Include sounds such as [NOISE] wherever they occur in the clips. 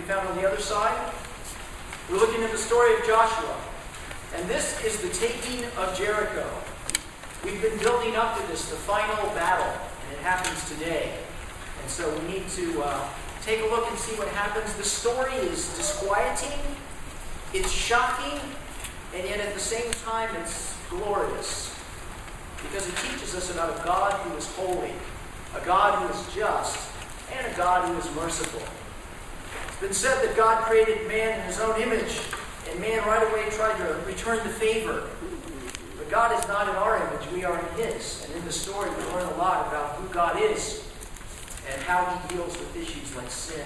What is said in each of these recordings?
be found on the other side. We're looking at the story of Joshua. And this is the taking of Jericho. We've been building up to this, the final battle, and it happens today. And so we need to uh, take a look and see what happens. The story is disquieting, it's shocking, and yet at the same time it's glorious. Because it teaches us about a God who is holy, a God who is just, and a God who is merciful. It's been said that God created man in his own image, and man right away tried to return the favor. But God is not in our image, we are in his. And in the story, we learn a lot about who God is and how he deals with issues like sin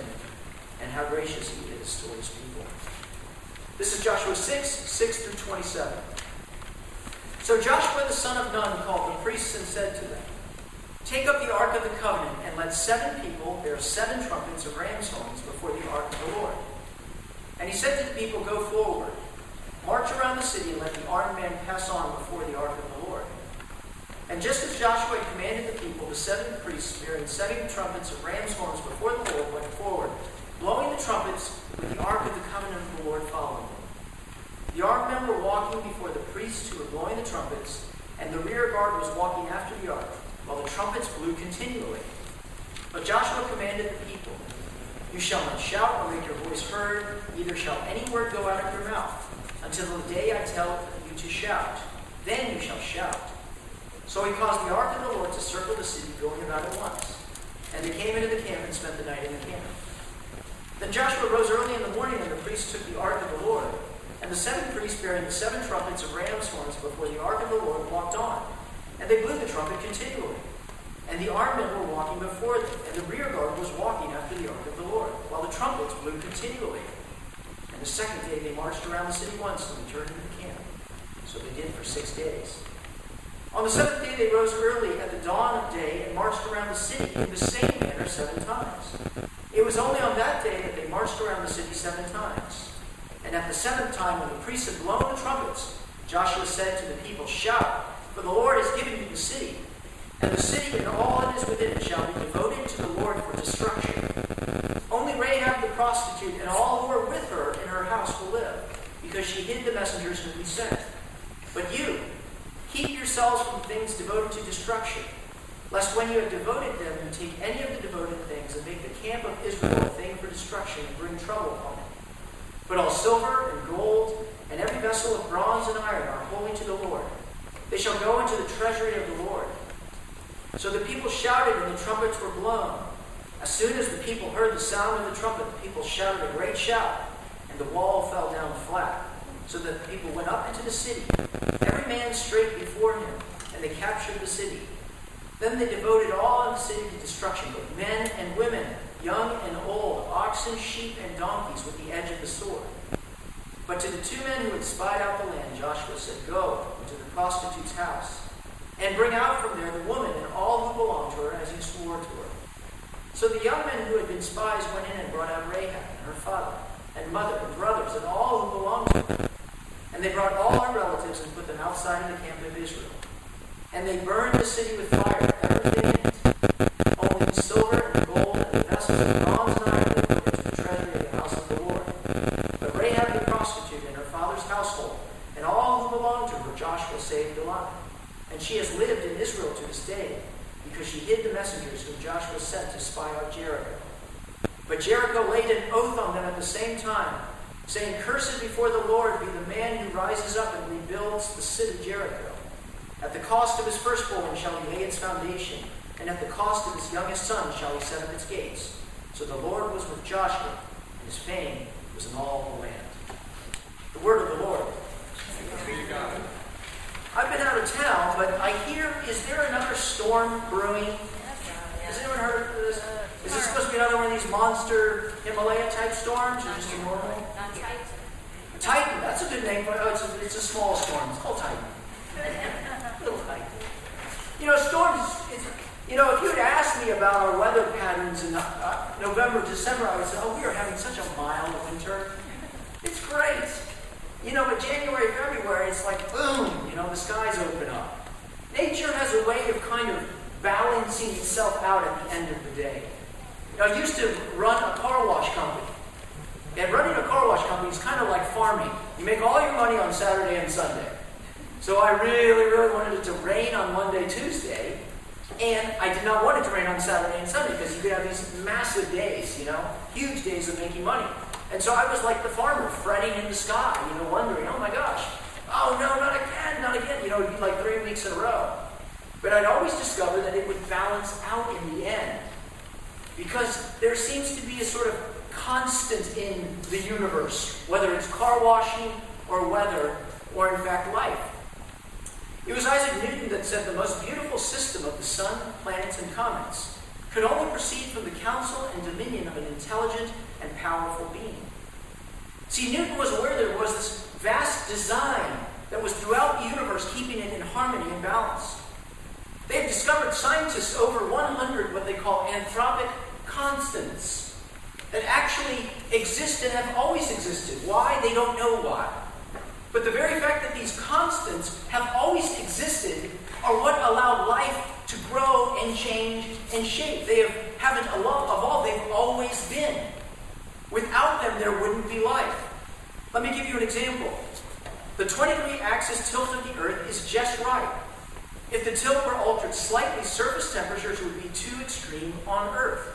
and how gracious he is to his people. This is Joshua 6, 6 through 27. So Joshua the son of Nun called the priests and said to them, Take up the ark of the covenant, and let seven people bear seven trumpets of ram's horns before the ark of the Lord. And he said to the people, Go forward, march around the city, and let the armed men pass on before the ark of the Lord. And just as Joshua commanded the people, the seven priests bearing seven trumpets of ram's horns before the Lord went forward, blowing the trumpets with the ark of the covenant of the Lord following them. The armed men were walking before the priests who were blowing the trumpets, and the rear guard was walking after the ark, while the trumpets blew continually. But Joshua commanded the people, You shall not shout or make your voice heard, neither shall any word go out of your mouth, until the day I tell you to shout. Then you shall shout. So he caused the ark of the Lord to circle the city, going about it once. And they came into the camp and spent the night in the camp. Then Joshua rose early in the morning, and the priests took the ark of the Lord. And the seven priests bearing the seven trumpets of ram's horns before the ark of the Lord walked on. And they blew the trumpet continually. And the armed men were walking before them, and the rear guard was walking after the ark of the Lord, while the trumpets blew continually. And the second day they marched around the city once and returned to the camp. So they did for six days. On the seventh day they rose early at the dawn of day and marched around the city in the same manner seven times. It was only on that day that they marched around the city seven times. And at the seventh time, when the priests had blown the trumpets, Joshua said to the people, Shout, for the Lord has given you the city. And the city and all that is within it shall be devoted to the Lord for destruction. Only Rahab the prostitute and all who are with her in her house will live, because she hid the messengers whom we sent. But you, keep yourselves from things devoted to destruction, lest when you have devoted them, you take any of the devoted things and make the camp of Israel a thing for destruction and bring trouble upon it. But all silver and gold and every vessel of bronze and iron are holy to the Lord. They shall go into the treasury of the Lord. So the people shouted, and the trumpets were blown. As soon as the people heard the sound of the trumpet, the people shouted a great shout, and the wall fell down flat, so that the people went up into the city, every man straight before him, and they captured the city. Then they devoted all of the city to destruction, both men and women, young and old, oxen, sheep, and donkeys with the edge of the sword. But to the two men who had spied out the land, Joshua said, Go into the prostitute's house, and bring out from there the woman and all who belong to her, as you swore to her. So the young men who had been spies went in and brought out Rahab and her father, and mother, and brothers, and all who belonged to her. And they brought all her relatives and put them outside of the camp of Israel. And they burned the city with fire, everything in it, only the silver and gold and the vessels of bronze and iron they put into the treasury of the house of the Lord. But Rahab the prostitute and her father's household, and all who belonged to her, Joshua saved alive. And she has lived in Israel to this day, because she hid the messengers whom Joshua sent to spy out Jericho. But Jericho laid an oath on them at the same time, saying, Cursed before the Lord be the man who rises up and rebuilds the city Jericho. At the cost of his firstborn shall he lay its foundation, and at the cost of his youngest son shall he set up its gates. So the Lord was with Joshua, and his fame was in all the land. The word of the Lord. I've been out of town, but I hear, is there another storm brewing? Has anyone heard of this? Is this supposed to be another one of these monster Himalaya type storms, or just a normal? Titan, that's a good name for it. Oh, it's a, small storm. It's called Titan. [LAUGHS] Little Titan. You know, storms, it's, you know, if you had asked me about our weather patterns in uh, November, December, I would say, oh, we are having such a mild winter. It's great. You know, but January, February, it's like boom, you know, the skies open up. Nature has a way of kind of balancing itself out at the end of the day. I used to run a car wash company. And running a car wash company is kind of like farming. You make all your money on Saturday and Sunday. So I really, really wanted it to rain on Monday, Tuesday, and I did not want it to rain on Saturday and Sunday because you could have these massive days, you know, huge days of making money. And so I was like the farmer, fretting in the sky, you know, wondering, oh my gosh, oh no, not again, not again, you know, it'd be like three weeks in a row. But I'd always discover that it would balance out in the end because there seems to be a sort of constant in the universe, whether it's car washing or weather or, in fact, life. It was Isaac Newton that said the most beautiful system of the sun, planets, and comets could only proceed from the counsel and dominion of an intelligent and powerful being. See, Newton was aware there was this vast design that was throughout the universe, keeping it in harmony and balance. They have discovered scientists over 100 what they call anthropic constants that actually exist and have always existed. Why? They don't know why. But the very fact that these constants have always existed are what allow life to grow and change and shape. They have, haven't evolved, they've always been. Without them, there wouldn't be life. Let me give you an example. The 20 degree axis tilt of the Earth is just right. If the tilt were altered slightly, surface temperatures would be too extreme on Earth.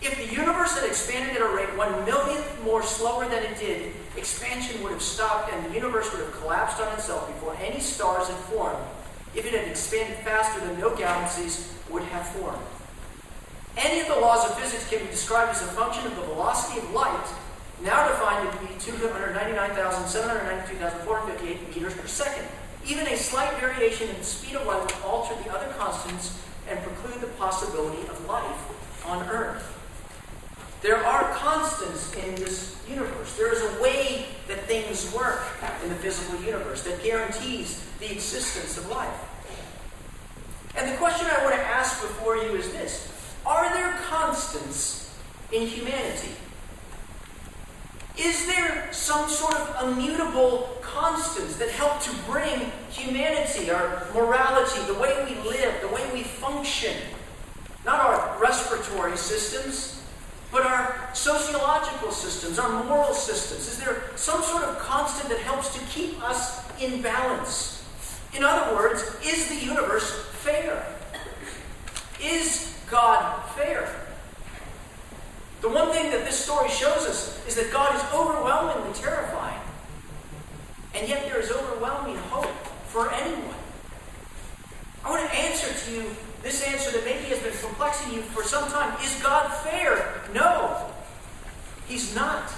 If the universe had expanded at a rate one millionth more slower than it did, expansion would have stopped and the universe would have collapsed on itself before any stars had formed. If it had expanded faster, then no galaxies would have formed. Any of the laws of physics can be described as a function of the velocity of light, now defined to be 299,792,458 meters per second. Even a slight variation in the speed of light would alter the other constants and preclude the possibility of life on Earth. There are constants in this universe. There is a way that things work in the physical universe that guarantees the existence of life. And the question I want to ask before you is this Are there constants in humanity? Is there some sort of immutable constants that help to bring humanity, our morality, the way we live, the way we function? Not our respiratory systems, but our sociological systems, our moral systems, is there some sort of constant that helps to keep us in balance? In other words, is the universe fair? Is God fair? The one thing that this story shows us is that God is overwhelmingly terrifying. And yet there is overwhelming hope for anyone. I want to answer to you this answer that maybe has been perplexing you for some time is God fair? No, He's not.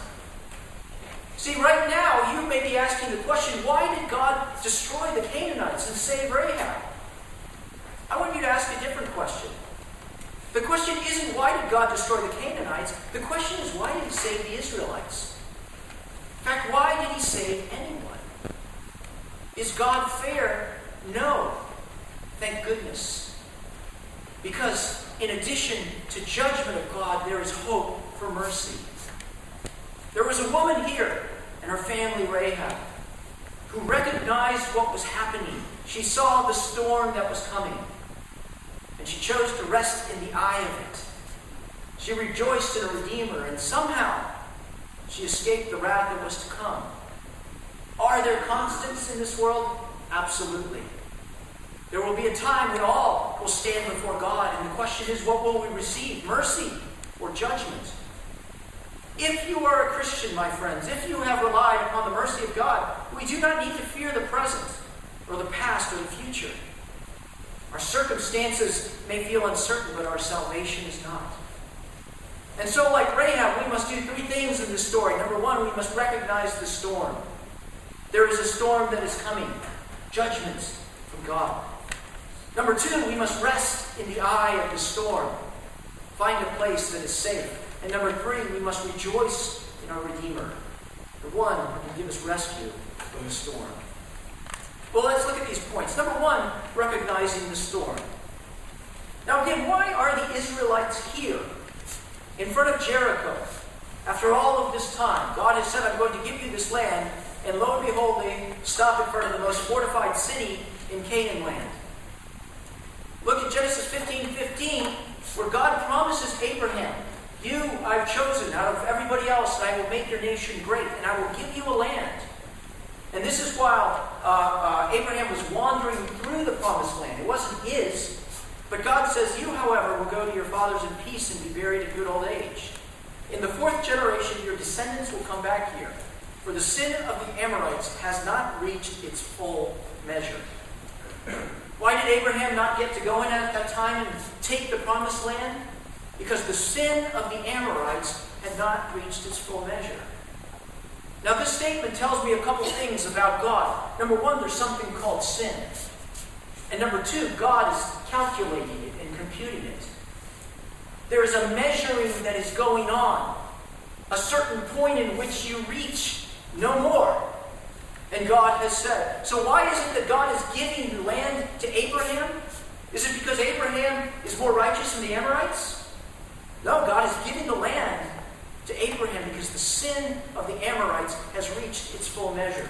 See, right now, you may be asking the question why did God destroy the Canaanites and save Rahab? I want you to ask a different question. The question isn't why did God destroy the Canaanites? The question is why did He save the Israelites? In fact, why did He save anyone? Is God fair? No. Thank goodness. Because in addition to judgment of God, there is hope for mercy. There was a woman here and her family, Rahab, who recognized what was happening. She saw the storm that was coming, and she chose to rest in the eye of it. She rejoiced in a Redeemer, and somehow she escaped the wrath that was to come. Are there constants in this world? Absolutely. There will be a time when all will stand before God, and the question is, what will we receive? Mercy or judgment? If you are a Christian, my friends, if you have relied upon the mercy of God, we do not need to fear the present or the past or the future. Our circumstances may feel uncertain, but our salvation is not. And so, like Rahab, we must do three things in this story. Number one, we must recognize the storm. There is a storm that is coming judgment from God. Number two, we must rest in the eye of the storm, find a place that is safe. And number three, we must rejoice in our Redeemer, the one who can give us rescue from the storm. Well, let's look at these points. Number one, recognizing the storm. Now, again, why are the Israelites here in front of Jericho after all of this time? God has said, I'm going to give you this land, and lo and behold, they stop in front of the most fortified city in Canaan land. Genesis 15 15, where God promises Abraham, You I've chosen out of everybody else, and I will make your nation great, and I will give you a land. And this is while uh, uh, Abraham was wandering through the promised land. It wasn't his. But God says, You, however, will go to your fathers in peace and be buried in good old age. In the fourth generation, your descendants will come back here. For the sin of the Amorites has not reached its full measure. Why did Abraham not get to go in at that time and take the promised land? Because the sin of the Amorites had not reached its full measure. Now, this statement tells me a couple things about God. Number one, there's something called sin. And number two, God is calculating it and computing it. There is a measuring that is going on, a certain point in which you reach no more. And God has said. So, why is it that God is giving land to Abraham? Is it because Abraham is more righteous than the Amorites? No, God is giving the land to Abraham because the sin of the Amorites has reached its full measure.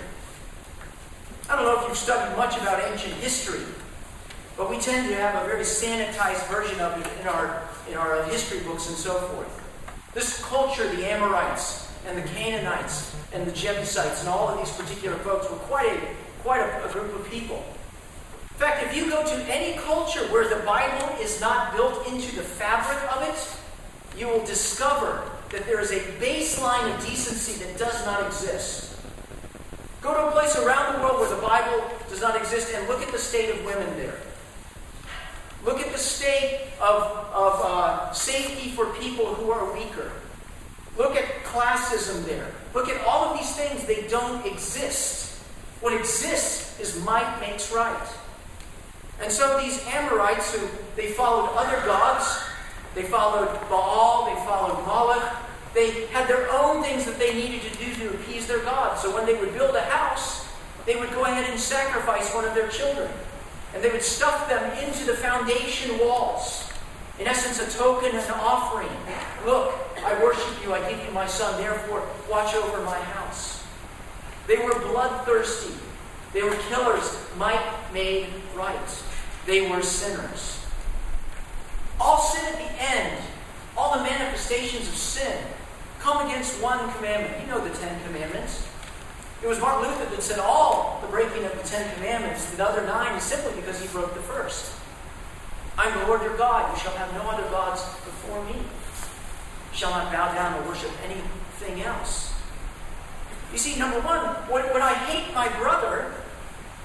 I don't know if you've studied much about ancient history, but we tend to have a very sanitized version of it in our, in our history books and so forth. This culture, the Amorites and the Canaanites and the Jebusites and all of these particular folks were quite a, quite a, a group of people. In fact, if you go to any culture where the Bible is not built into the fabric of it, you will discover that there is a baseline of decency that does not exist. Go to a place around the world where the Bible does not exist and look at the state of women there. Look at the state of, of uh, safety for people who are weaker. Look at classism there. Look at all of these things. They don't exist. What exists is might makes right. And so these Amorites who they followed other gods, they followed Baal, they followed Moloch. They had their own things that they needed to do to appease their God. So when they would build a house, they would go ahead and sacrifice one of their children. And they would stuff them into the foundation walls. In essence, a token, an offering. Look, I worship you, I give you my son, therefore watch over my house. They were bloodthirsty. They were killers, might made right. They were sinners. All sin at the end, all the manifestations of sin, come against one commandment. You know the Ten Commandments. It was Martin Luther that said all the breaking of the Ten Commandments, the other nine, is simply because he broke the first. I'm the Lord your God. You shall have no other gods before me. Shall not bow down or worship anything else. You see, number one, when, when I hate my brother,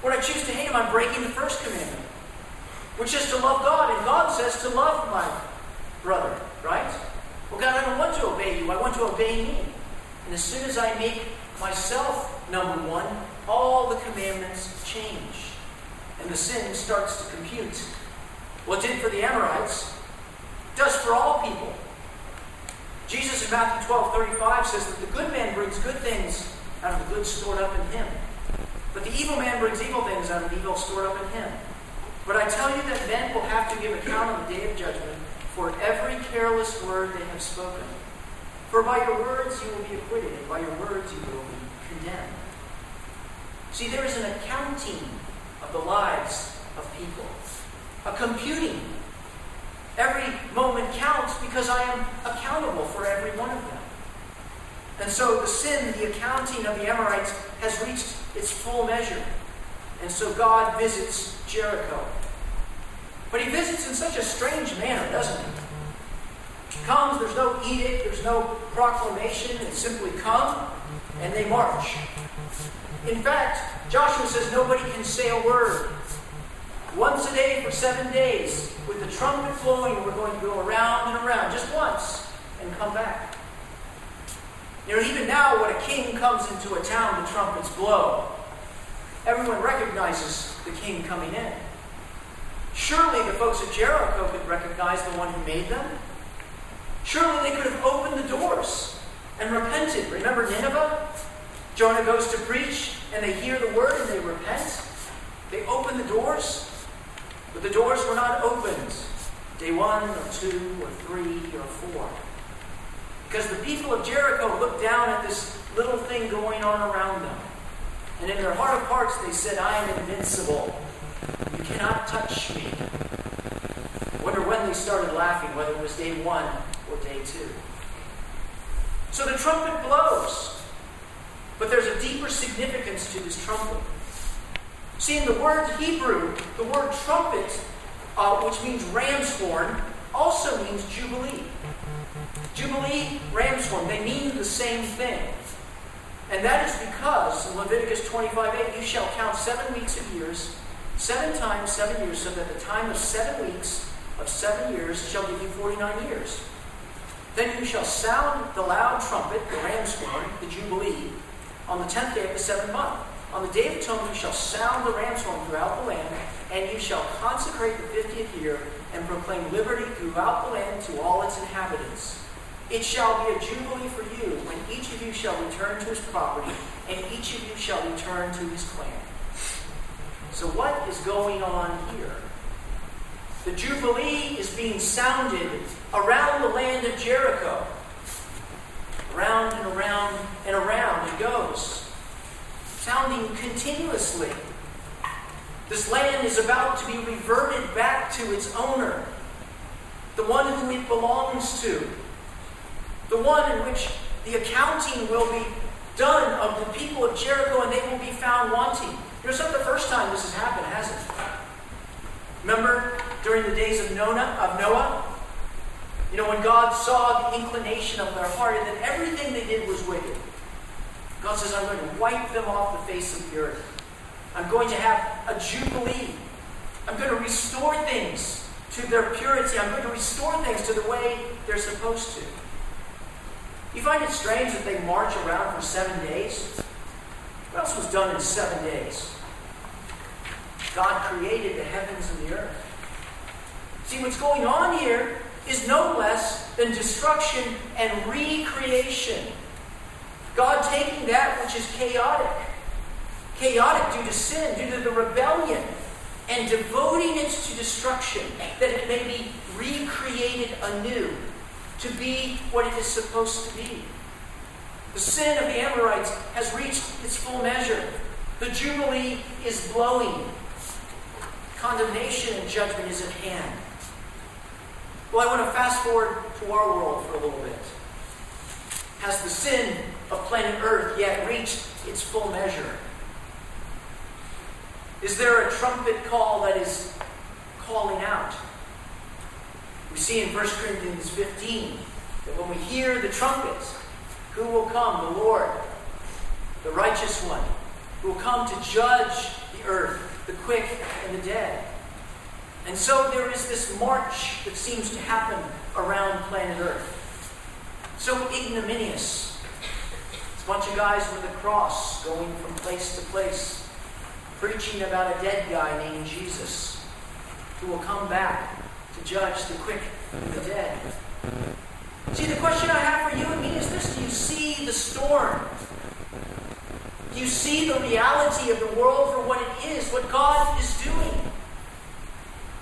when I choose to hate him, I'm breaking the first commandment which is to love God. And God says to love my brother, right? Well, God, I don't want to obey you. I want to obey me. And as soon as I make myself number one, all the commandments change. And the sin starts to compute. What did for the Amorites does for all people. Jesus in Matthew 12 35 says that the good man brings good things out of the good stored up in him. But the evil man brings evil things out of the evil stored up in him. But I tell you that men will have to give account on the day of judgment for every careless word they have spoken. For by your words you will be acquitted, and by your words you will be condemned. See, there is an accounting of the lives of people, a computing. Every moment counts because I am accountable for every one of them. And so the sin, the accounting of the Amorites, has reached its full measure. And so God visits Jericho. But he visits in such a strange manner, doesn't he? He comes, there's no edict, there's no proclamation, it's simply come and they march. In fact, Joshua says nobody can say a word. Once a day for seven days, with the trumpet blowing, we're going to go around and around, just once, and come back. You know, even now, when a king comes into a town, the trumpets blow. Everyone recognizes the king coming in. Surely the folks at Jericho could recognize the one who made them. Surely they could have opened the doors and repented. Remember Nineveh? Jonah goes to preach, and they hear the word and they repent. They open the doors, but the doors were not opened day one or two or three or four. Because the people of Jericho looked down at this little thing going on around them. And in their heart of hearts, they said, I am invincible. You cannot touch me. I wonder when they started laughing, whether it was day one or day two. So the trumpet blows. But there's a deeper significance to this trumpet. See, in the word Hebrew, the word trumpet, uh, which means ram's horn, also means jubilee. Jubilee, ram's horn, they mean the same thing. And that is because in Leviticus 25 8, you shall count seven weeks of years, seven times seven years, so that the time of seven weeks of seven years shall give you 49 years. Then you shall sound the loud trumpet, the ram's horn, the jubilee, on the tenth day of the seventh month. On the day of atonement you shall sound the ram's horn throughout the land, and you shall consecrate the fiftieth year, and proclaim liberty throughout the land to all its inhabitants. It shall be a jubilee for you, when each of you shall return to his property, and each of you shall return to his clan. So, what is going on here? The Jubilee is being sounded around the land of Jericho. Around and around and around it goes, sounding continuously. This land is about to be reverted back to its owner, the one who it belongs to, the one in which the accounting will be done of the people of Jericho and they will be found wanting. It's not the first time this has happened, has it? Remember during the days of Noah, of Noah? You know, when God saw the inclination of their heart and that everything they did was wicked. God says, I'm going to wipe them off the face of the earth. I'm going to have a jubilee. I'm going to restore things to their purity. I'm going to restore things to the way they're supposed to. You find it strange that they march around for seven days? What else was done in seven days? God created the heavens and the earth. See, what's going on here is no less than destruction and recreation. God taking that which is chaotic, chaotic due to sin, due to the rebellion, and devoting it to destruction, that it may be recreated anew to be what it is supposed to be. The sin of the Amorites has reached its full measure. The Jubilee is blowing. Condemnation and judgment is at hand. Well, I want to fast forward to our world for a little bit. Has the sin of planet Earth yet reached its full measure? Is there a trumpet call that is calling out? We see in 1 Corinthians 15 that when we hear the trumpet, who will come? The Lord, the righteous one, who will come to judge the earth, the quick and the dead. And so there is this march that seems to happen around planet Earth. So ignominious. Bunch of guys with a cross going from place to place, preaching about a dead guy named Jesus who will come back to judge the quick and the dead. See, the question I have for you and me is this Do you see the storm? Do you see the reality of the world for what it is, what God is doing?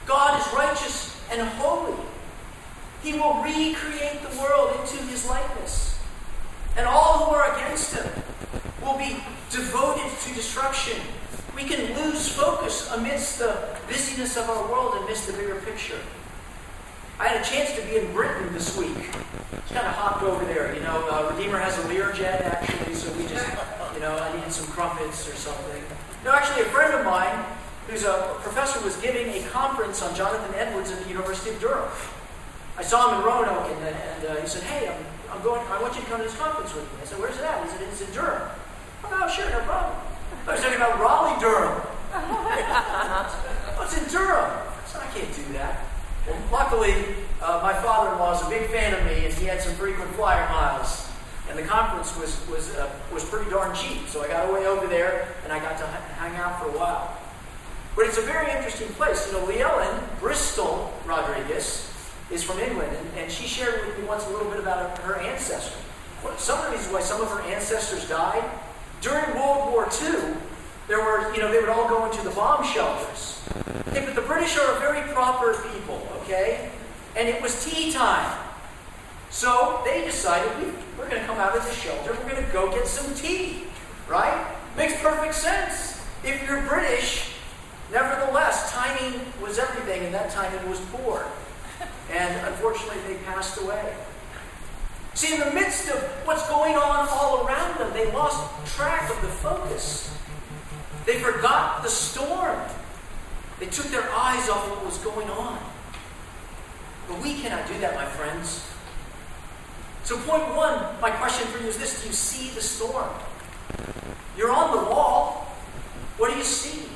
God is righteous and holy. He will recreate the world into his likeness. And all who are against him will be devoted to destruction. We can lose focus amidst the busyness of our world and miss the bigger picture. I had a chance to be in Britain this week. Just kind of hopped over there. You know, uh, Redeemer has a Learjet actually, so we just, you know, I needed some crumpets or something. No, actually, a friend of mine who's a professor, was giving a conference on Jonathan Edwards at the University of Durham. I saw him in Roanoke, and, and uh, he said, "Hey, I'm, I'm going. I want you to come to this conference with me." I said, "Where's it at?" He said, "It's in Durham." I'm oh, sure, no problem. I was talking about Raleigh, Durham. [LAUGHS] What's in Durham? I said, "I can't do that." Well, luckily, uh, my father-in-law is a big fan of me, and he had some frequent flyer miles. And the conference was was uh, was pretty darn cheap, so I got away over there, and I got to hang out for a while. But it's a very interesting place. You know, Leellen Bristol Rodriguez is from England, and, and she shared with me once a little bit about her ancestry. Some of the reasons why some of her ancestors died, during World War II, There were, you know, they would all go into the bomb shelters. Okay, but the British are a very proper people, okay? And it was tea time. So they decided we, we're going to come out of the shelter, we're going to go get some tea, right? Makes perfect sense. If you're British, nevertheless, timing was everything, and that timing was poor. And unfortunately, they passed away. See, in the midst of what's going on all around them, they lost track of the focus. They forgot the storm. They took their eyes off what was going on. But we cannot do that, my friends. So, point one, my question for you is this Do you see the storm? You're on the wall. What do you see?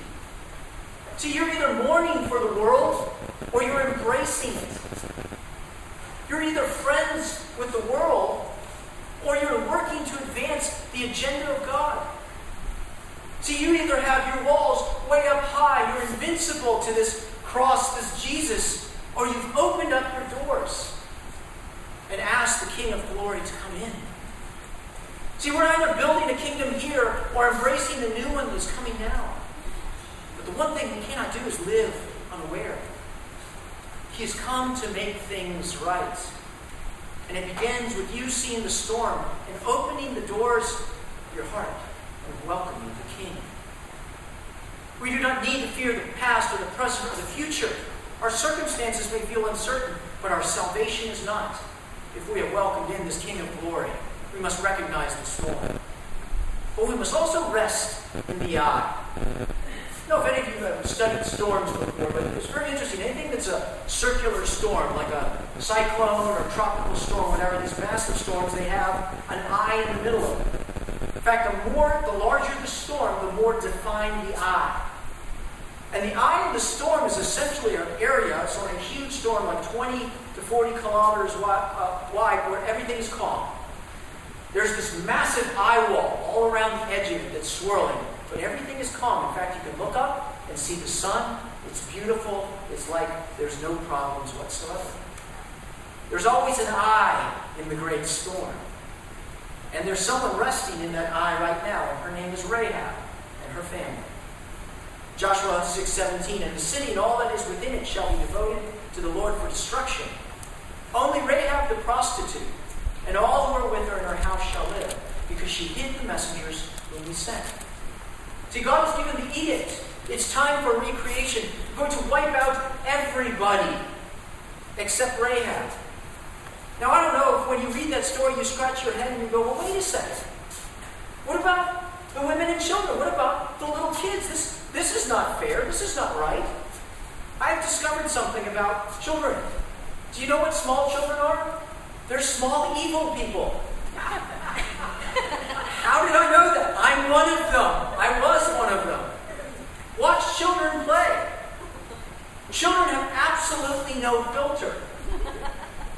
See, you're either mourning for the world or you're embracing it. You're either friends with the world or you're working to advance the agenda of God. See, you either have your walls way up high, you're invincible to this cross, this Jesus, or you've opened up your doors and asked the King of Glory to come in. See, we're either building a kingdom here or embracing the new one that's coming now. One thing we cannot do is live unaware. He has come to make things right. And it begins with you seeing the storm and opening the doors of your heart and welcoming the King. We do not need to fear the past or the present or the future. Our circumstances may feel uncertain, but our salvation is not. If we have welcomed in this King of glory, we must recognize the storm. But we must also rest in the eye. I don't know if any of you have studied storms before, but it's very interesting. Anything that's a circular storm, like a cyclone or a tropical storm, whatever, these massive storms, they have an eye in the middle of it. In fact, the more, the larger the storm, the more defined the eye. And the eye of the storm is essentially an area, so in a huge storm, like 20 to 40 kilometers wide, uh, wide where everything is calm. There's this massive eye wall all around the edge of it that's swirling. But everything is calm. In fact, you can look up and see the sun. It's beautiful. It's like there's no problems whatsoever. There's always an eye in the great storm. And there's someone resting in that eye right now, and her name is Rahab and her family. Joshua 6:17, and the city and all that is within it shall be devoted to the Lord for destruction. Only Rahab the prostitute and all who are with her in her house shall live, because she hid the messengers whom we sent. See, God has given the edict. It's time for recreation. We're going to wipe out everybody except Rahab. Now, I don't know if when you read that story, you scratch your head and you go, well, wait a second. What about the women and children? What about the little kids? This, this is not fair. This is not right. I've discovered something about children. Do you know what small children are? They're small evil people. [LAUGHS] How did I know that? I'm one of them. I was one of them. Watch children play. Children have absolutely no filter.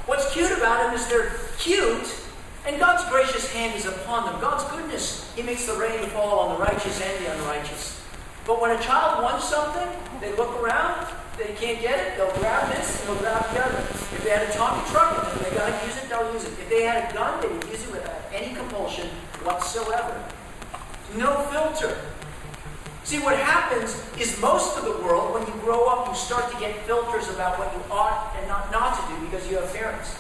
What's cute about them is they're cute, and God's gracious hand is upon them. God's goodness, He makes the rain fall on the righteous and the unrighteous. But when a child wants something, they look around, they can't get it, they'll grab this and they'll grab the other. If they had a Tonka truck they gotta use it, they'll use it. If they had a gun, they would use it without any compulsion whatsoever. No filter. See, what happens is most of the world, when you grow up, you start to get filters about what you ought and not, not to do because you have parents.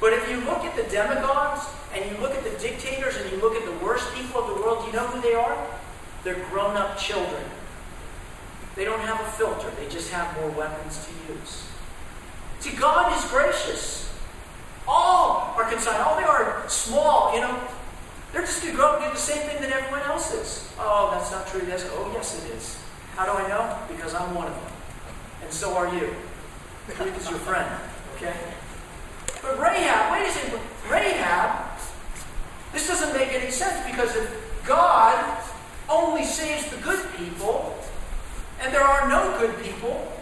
But if you look at the demagogues and you look at the dictators and you look at the worst people of the world, do you know who they are? They're grown up children. They don't have a filter, they just have more weapons to use. See, God is gracious. All are consigned. All they are small, you know. They're just going to grow up and do the same thing that everyone else is. Oh, that's not true. Yes. Oh, yes, it is. How do I know? Because I'm one of them. And so are you. Ruth is your friend. Okay? But Rahab, wait a second. Rahab, this doesn't make any sense because if God only saves the good people, and there are no good people,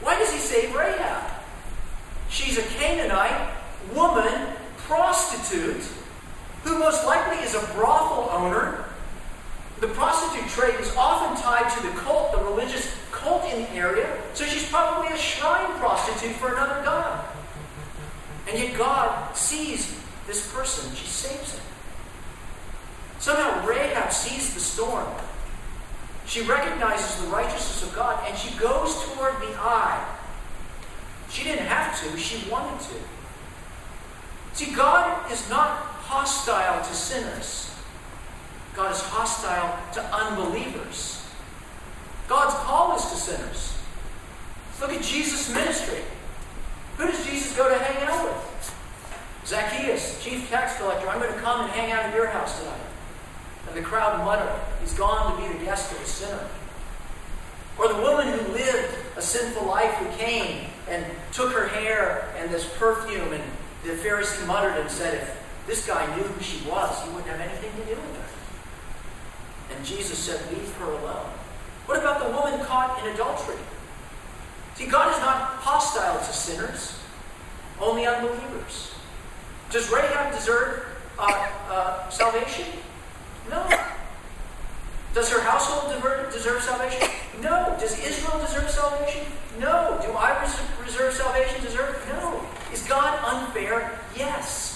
why does he save Rahab? She's a Canaanite woman, prostitute, who most likely is a brothel owner. The prostitute trade is often tied to the cult, the religious cult in the area, so she's probably a shrine prostitute for another god. And yet God sees this person, she saves him. Somehow Rahab sees the storm. She recognizes the righteousness of God and she goes toward the eye. She didn't have to, she wanted to. See, God is not hostile to sinners. God is hostile to unbelievers. God's call is to sinners. Look at Jesus' ministry. Who does Jesus go to hang out with? Zacchaeus, chief tax collector, I'm going to come and hang out at your house tonight. And the crowd muttered, He's gone to be the guest of a sinner. Or the woman who lived a sinful life who came and took her hair and this perfume, and the Pharisee muttered and said, If this guy knew who she was, he wouldn't have anything to do with her. And Jesus said, Leave her alone. What about the woman caught in adultery? See, God is not hostile to sinners, only unbelievers. Does Rahab deserve uh, uh, salvation? No. Does her household deserve salvation? No. Does Israel deserve salvation? No. Do I reserve salvation? Deserve? No. Is God unfair? Yes.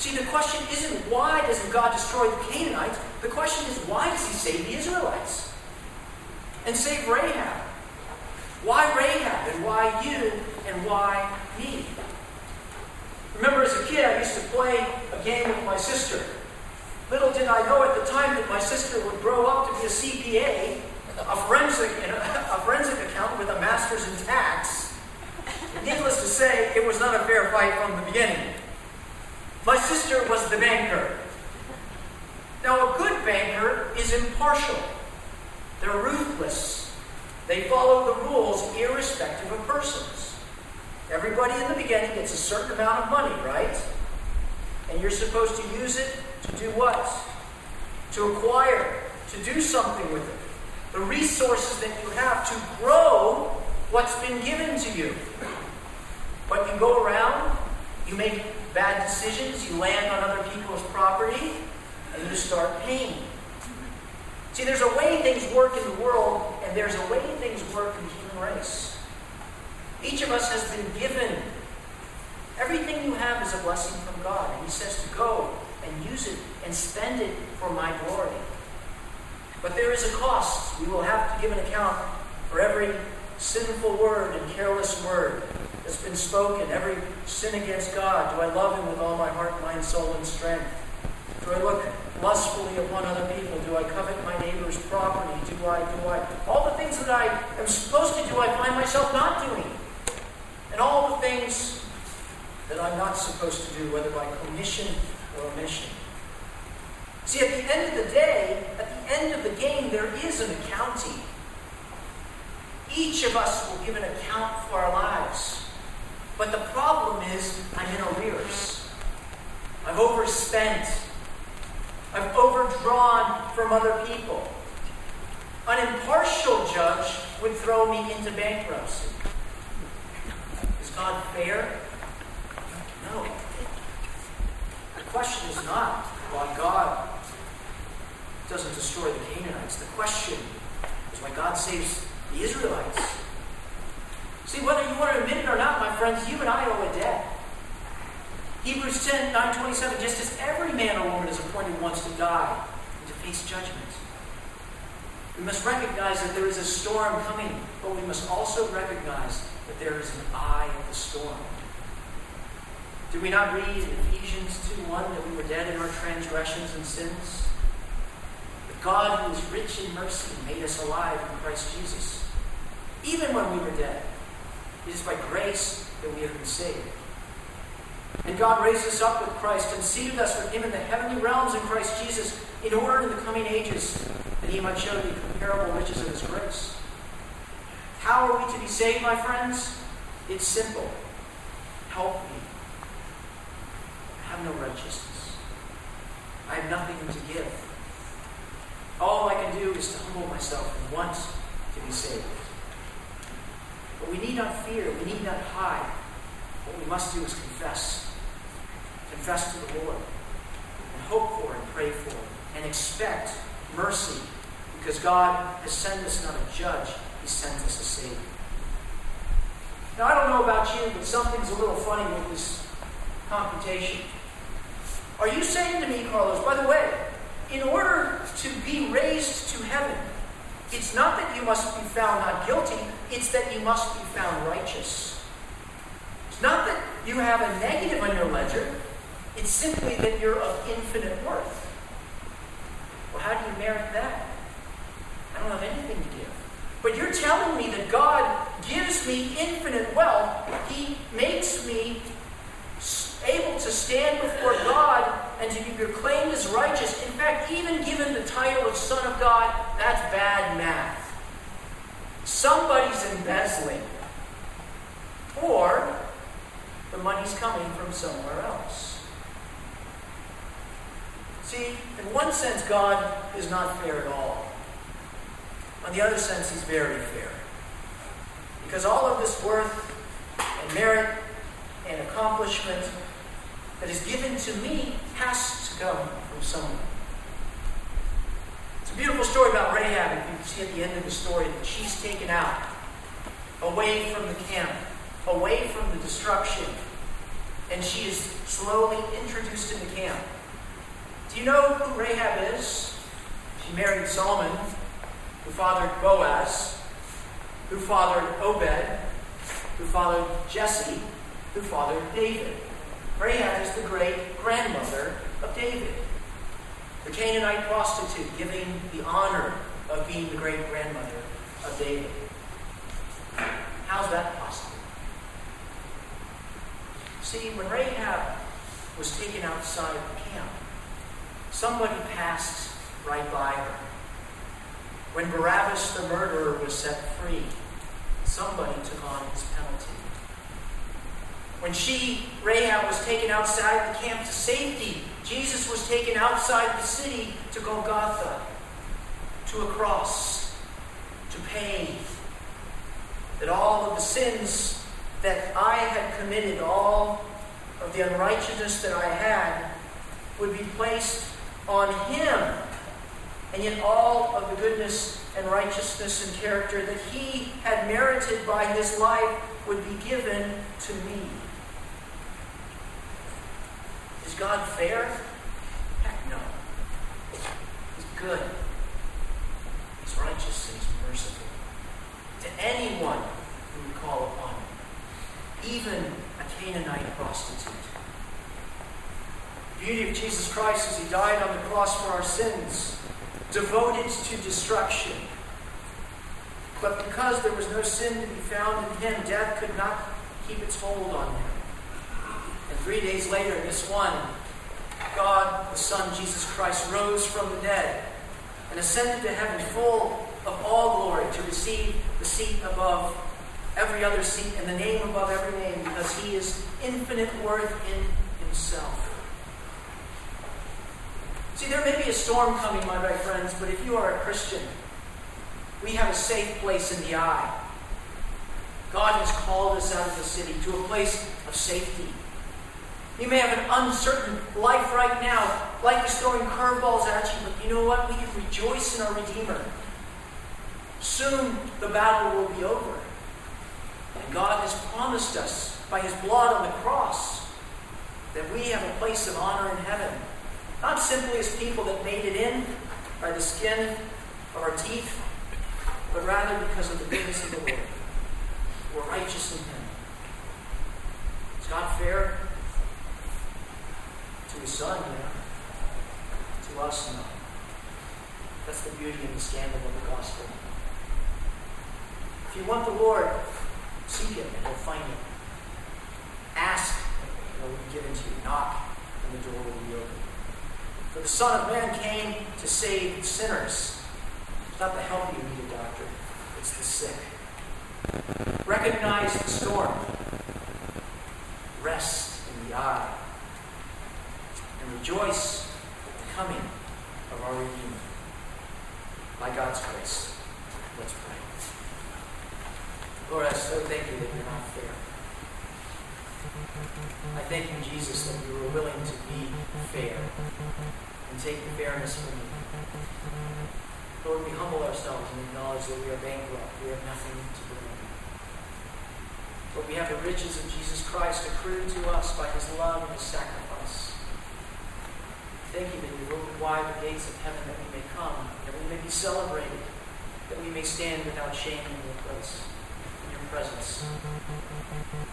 See, the question isn't why doesn't God destroy the Canaanites? The question is why does he save the Israelites? And save Rahab? Why Rahab and why you and why me? Remember as a kid I used to play a game with my sister. Little did I know at the time that my sister would grow up to be a CPA, a forensic, a forensic accountant with a master's in tax. Needless to say, it was not a fair fight from the beginning. My sister was the banker. Now, a good banker is impartial. They're ruthless. They follow the rules irrespective of persons. Everybody in the beginning gets a certain amount of money, right? And you're supposed to use it to do what? To acquire, to do something with it. The resources that you have to grow what's been given to you. But you go around, you make bad decisions, you land on other people's property, and you start paying. See, there's a way things work in the world, and there's a way things work in the human race. Each of us has been given everything you have is a blessing from God, and He says to go and use it and spend it for my glory. But there is a cost. We will have to give an account for every sinful word and careless word that's been spoken, every sin against God. Do I love Him with all my heart, mind, soul, and strength? Do I look lustfully upon other people? Do I covet my neighbor's property? Do I, do I? All the things that I am supposed to do, I find myself not doing. And all the things that I'm not supposed to do, whether by commission or omission. See, at the end of the day, at the end of the game, there is an accounting. Each of us will give an account for our lives. But the problem is, I'm in arrears. I've overspent. I've overdrawn from other people. An impartial judge would throw me into bankruptcy. Is God fair? No. The question is not why God doesn't destroy the Canaanites. The question is why God saves the Israelites. See, whether you want to admit it or not, my friends, you and I owe a debt. Hebrews 10, 9, 27, just as every man or woman is appointed once to die and to face judgment. We must recognize that there is a storm coming, but we must also recognize that there is an eye of the storm. Did we not read in Ephesians 2 1 that we were dead in our transgressions and sins? But God, who is rich in mercy, made us alive in Christ Jesus. Even when we were dead, it is by grace that we have been saved. And God raised us up with Christ and seated us with Him in the heavenly realms in Christ Jesus, in order in the coming ages that He might show the incomparable riches of His grace. How are we to be saved, my friends? It's simple. Help me. I have no righteousness. I have nothing to give. All I can do is to humble myself and want to be saved. But we need not fear. We need not hide. What we must do is confess. Confess to the Lord. And hope for and pray for and expect mercy because God has sent us not a judge, He sent us a Savior. Now, I don't know about you, but something's a little funny with this computation. Are you saying to me, Carlos, by the way, in order to be heaven. It's not that you must be found not guilty, it's that you must be found righteous. It's not that you have a negative on your ledger, it's simply that you're of infinite worth. Well, how do you merit that? I don't have anything to give. But you're telling me that God gives me infinite wealth. He makes me able to stand before God and to be proclaimed as righteous. In fact, even given the title of Son of God, that's bad math. Somebody's embezzling. Or the money's coming from somewhere else. See, in one sense, God is not fair at all. On the other sense, He's very fair. Because all of this worth and merit and accomplishment that is given to me has to come from someone. It's a beautiful story about Rahab. If you see at the end of the story that she's taken out, away from the camp, away from the destruction, and she is slowly introduced in the camp. Do you know who Rahab is? She married Solomon, who fathered Boaz, who fathered Obed, who fathered Jesse, who fathered David. Rahab is the great grandmother of David. The Canaanite prostitute giving the honor of being the great grandmother of David. How's that possible? See, when Rahab was taken outside the camp, somebody passed right by her. When Barabbas the murderer was set free, somebody took on his penalty. When she, Rahab, was taken outside the camp to safety, Jesus was taken outside the city to Golgotha, to a cross, to pay. That all of the sins that I had committed, all of the unrighteousness that I had, would be placed on him. And yet all of the goodness and righteousness and character that he had merited by his life would be given to me. God fair? Heck no. He's good. He's righteous and he's merciful. To anyone who would call upon him, even a Canaanite prostitute. The beauty of Jesus Christ is he died on the cross for our sins, devoted to destruction. But because there was no sin to be found in him, death could not keep its hold on him. And three days later, this one, God, the Son, Jesus Christ, rose from the dead and ascended to heaven full of all glory to receive the seat above every other seat and the name above every name because he is infinite worth in himself. See, there may be a storm coming, my dear friends, but if you are a Christian, we have a safe place in the eye. God has called us out of the city to a place of safety. You may have an uncertain life right now. Life is throwing curveballs at you, but you know what? We can rejoice in our Redeemer. Soon the battle will be over. And God has promised us by His blood on the cross that we have a place of honor in heaven. Not simply as people that made it in by the skin of our teeth, but rather because of the goodness of the Lord. We're righteous in Him. Is God fair? To His Son, yeah. To us, no. That's the beauty and the scandal of the gospel. If you want the Lord, seek Him and you'll find Him. Ask, and it will be given to you. Knock, and the door will be opened. For the Son of Man came to save sinners. It's not the healthy who need a doctor, it's the sick. Recognize the storm. Rest in the eye. Rejoice at the coming of our Redeemer. By God's grace, let's pray. Lord, I so thank you that you're not fair. I thank you, Jesus, that you were willing to be fair and take the fairness from me. Lord, we humble ourselves and acknowledge that we are bankrupt. We have nothing to bring. But we have the riches of Jesus Christ accrued to us by his love and his sacrifice. Thank you that you wide the gates of heaven that we may come, that we may be celebrated, that we may stand without shame in your place, in your presence.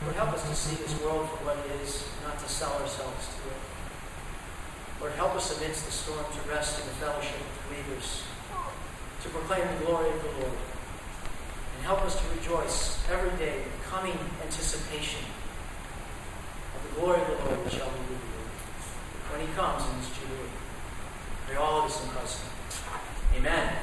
Lord, help us to see this world for what it is, not to sell ourselves to it. Lord, help us amidst the storm to rest in the fellowship of believers, to proclaim the glory of the Lord. And help us to rejoice every day with coming anticipation of the glory of the Lord that shall be revealed when he comes in his jubilee. Pray all of this in Christ's name. Amen.